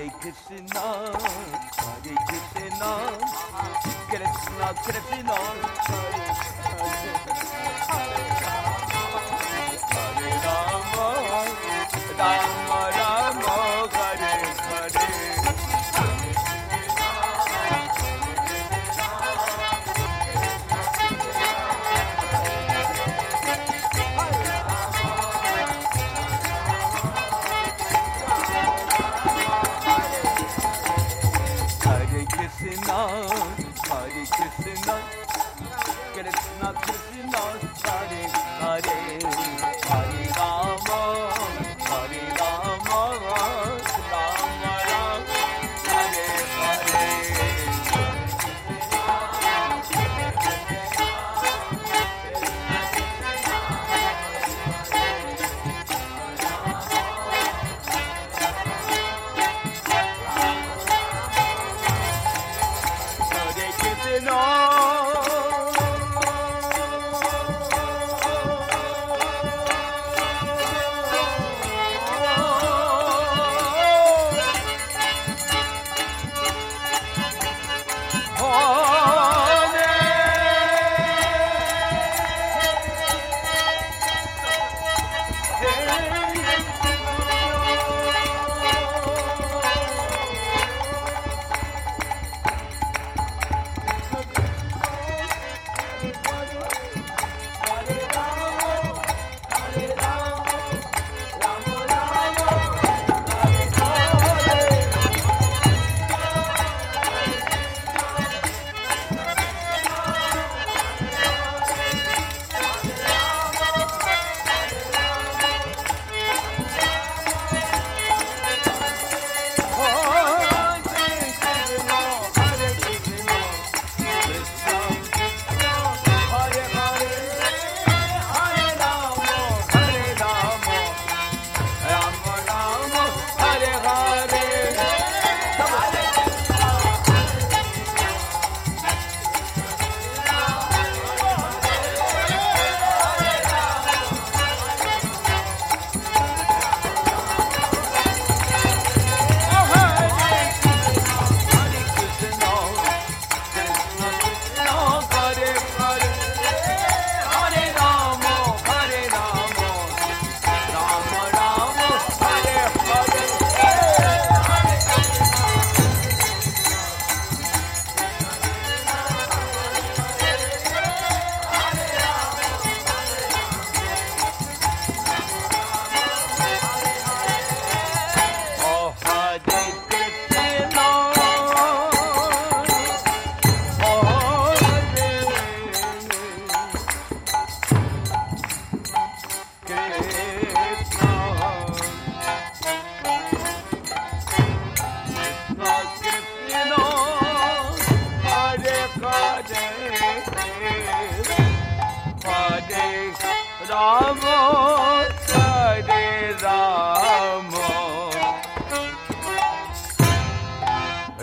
Krishna Krishna, Hare Hare. Hare Rama, Rama Rama, Krishna, Hare Krishna, Krishna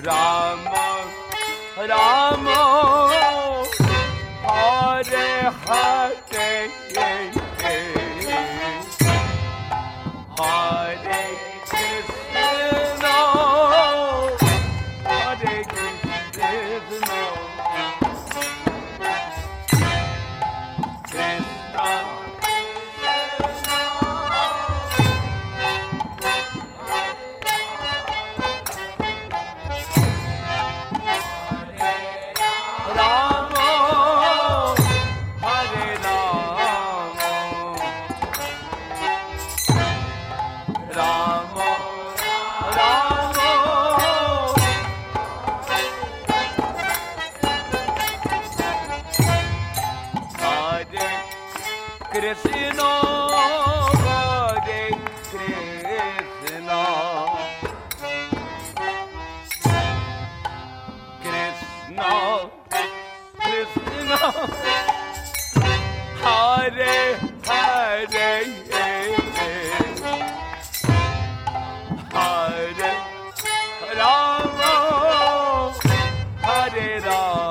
Ramo, Ramo, Hare Hare. it all.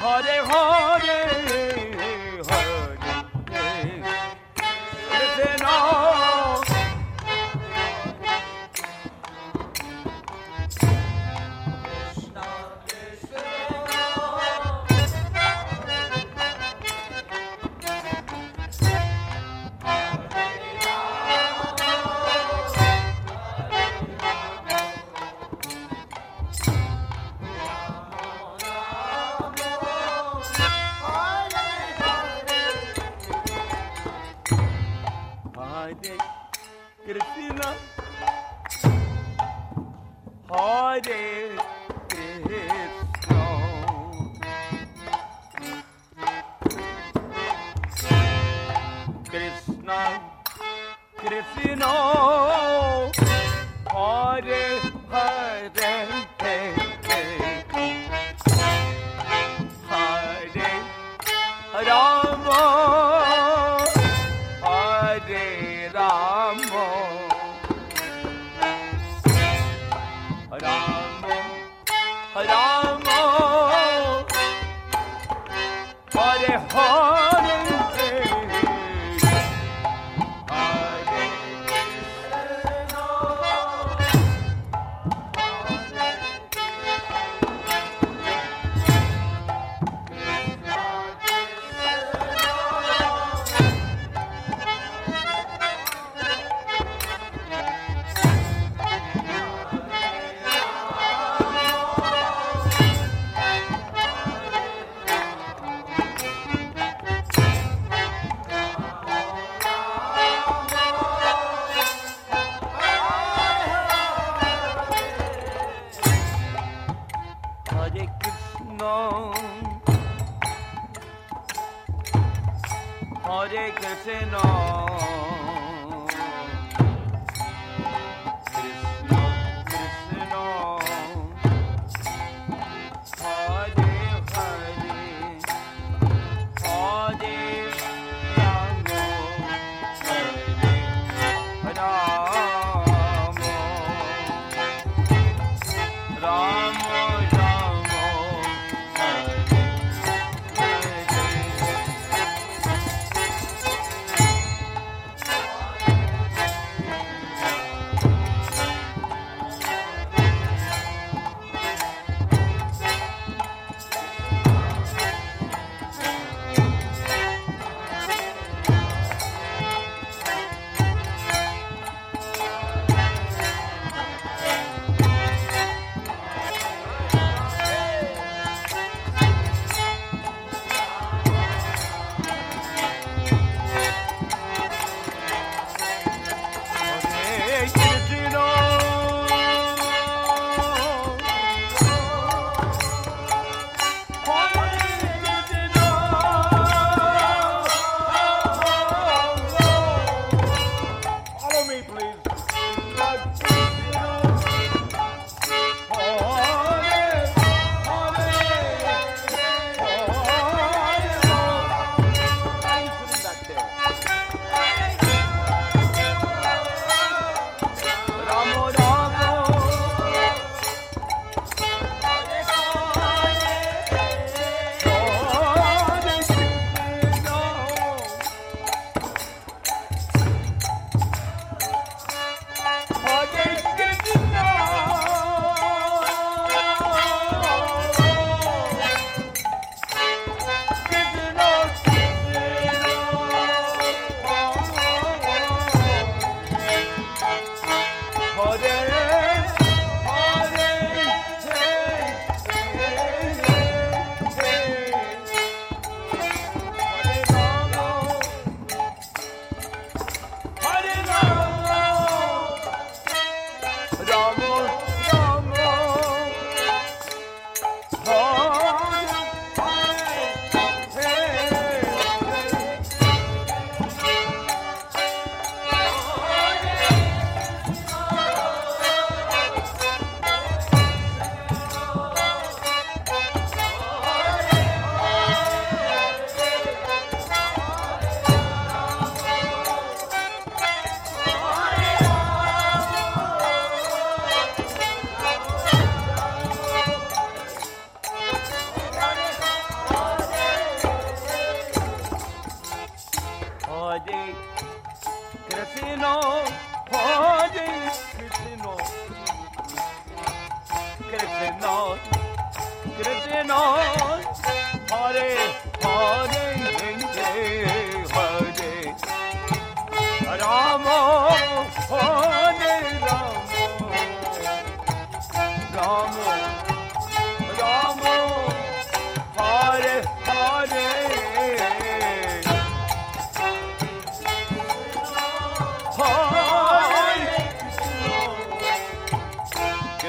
Hare Hare.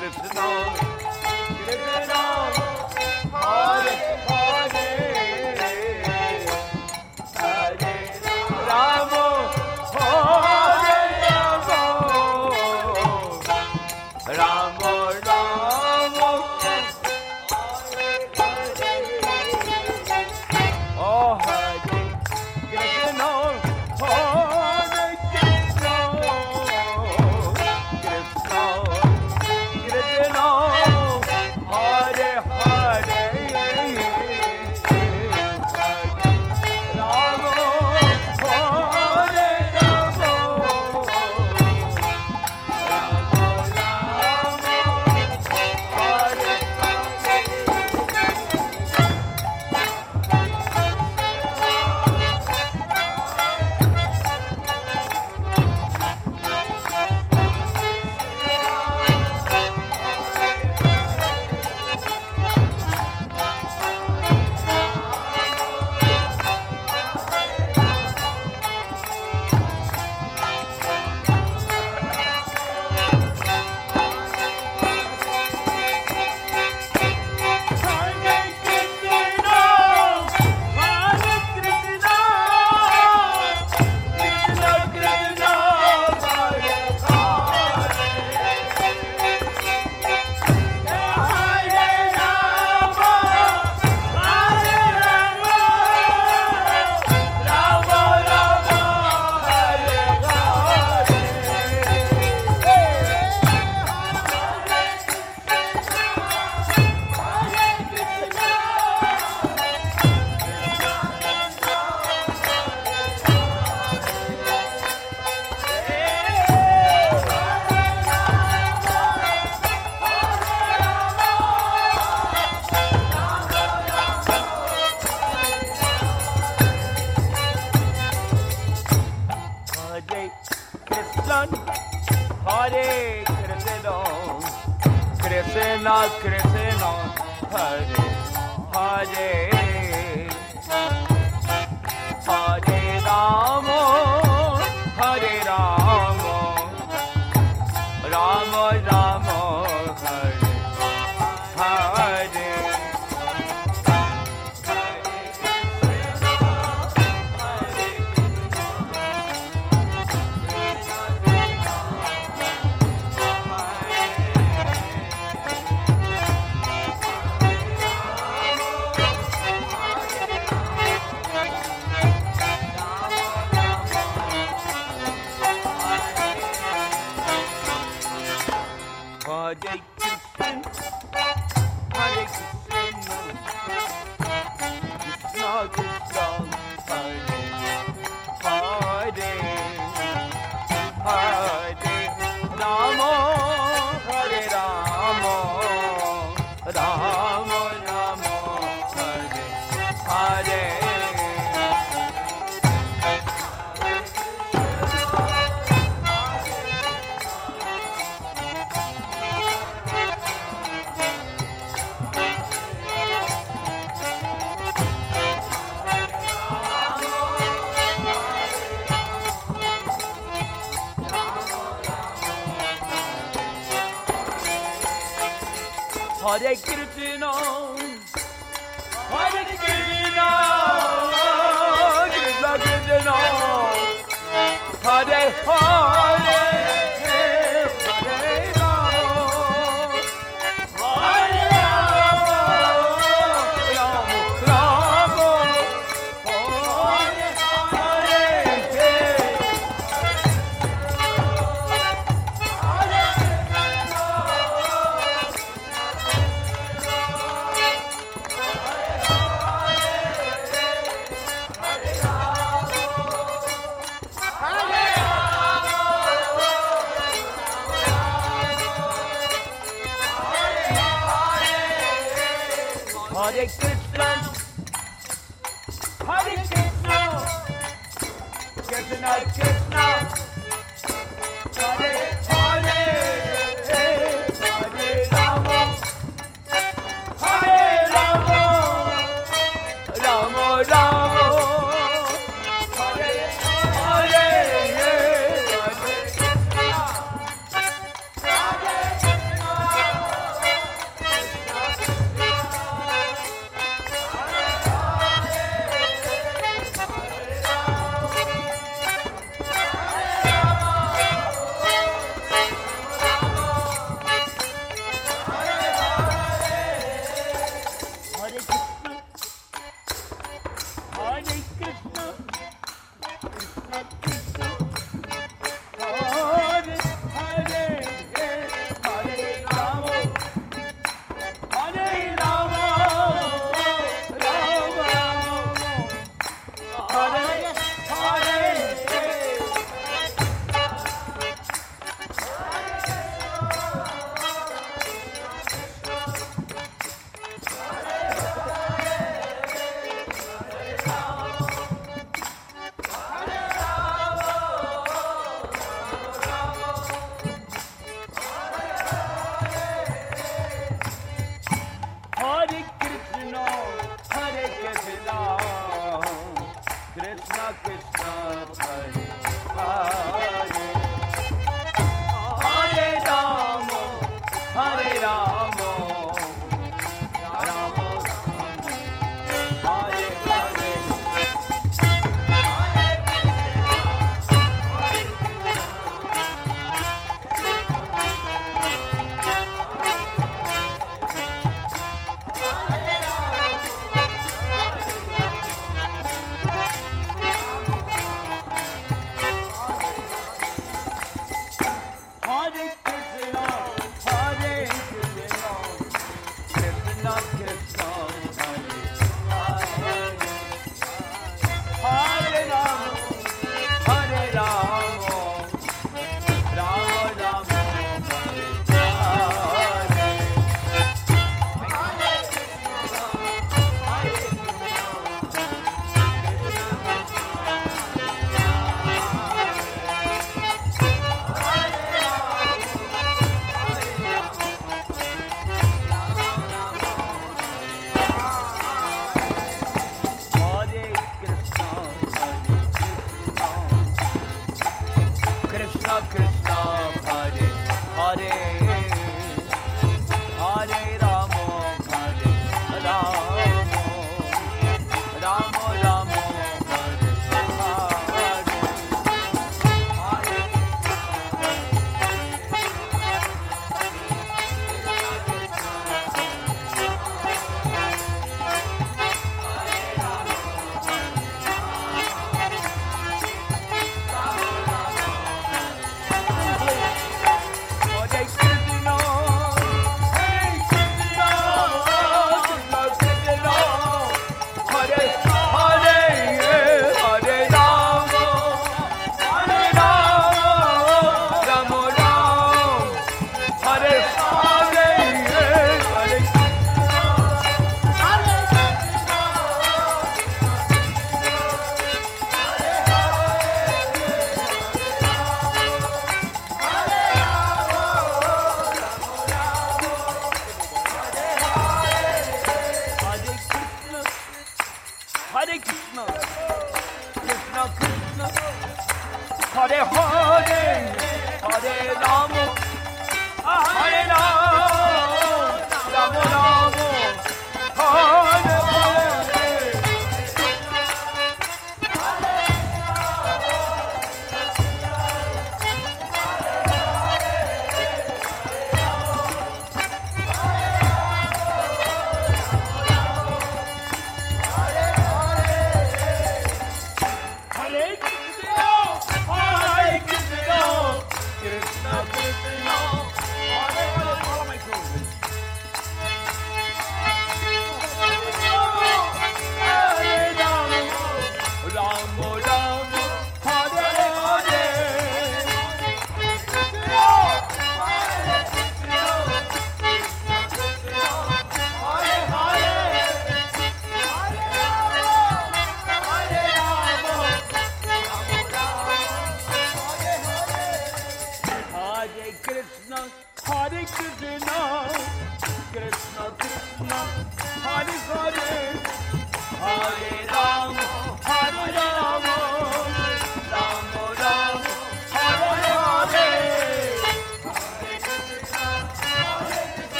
Krishna, Krishna,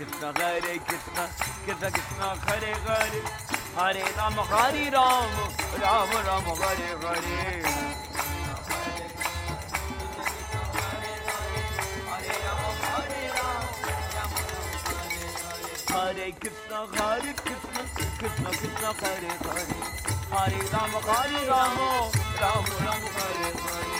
Krishna Hare Krishna Krishna Krishna Hare Hare Hare Ram Hare Ram Ram Ram Hare Hare Hare Krishna, Hare Krishna, Krishna Krishna, Hare Hare, Hare Rama, Hare Rama, Rama Rama, Hare Hare.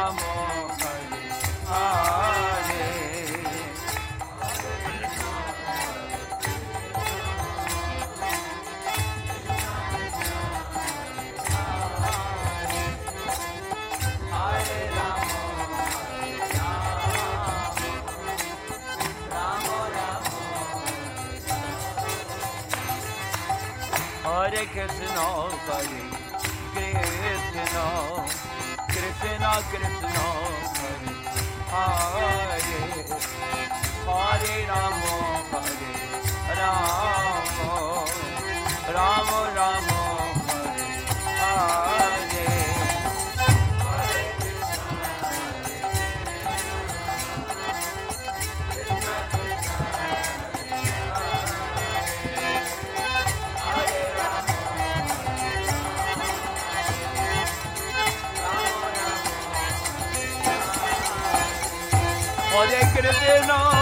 Krishna, Krishna, Krishna Krishna, Hari, Hari, Hare Rama, Hare Ramo, Ramo, Rama, Hare Hare Krishna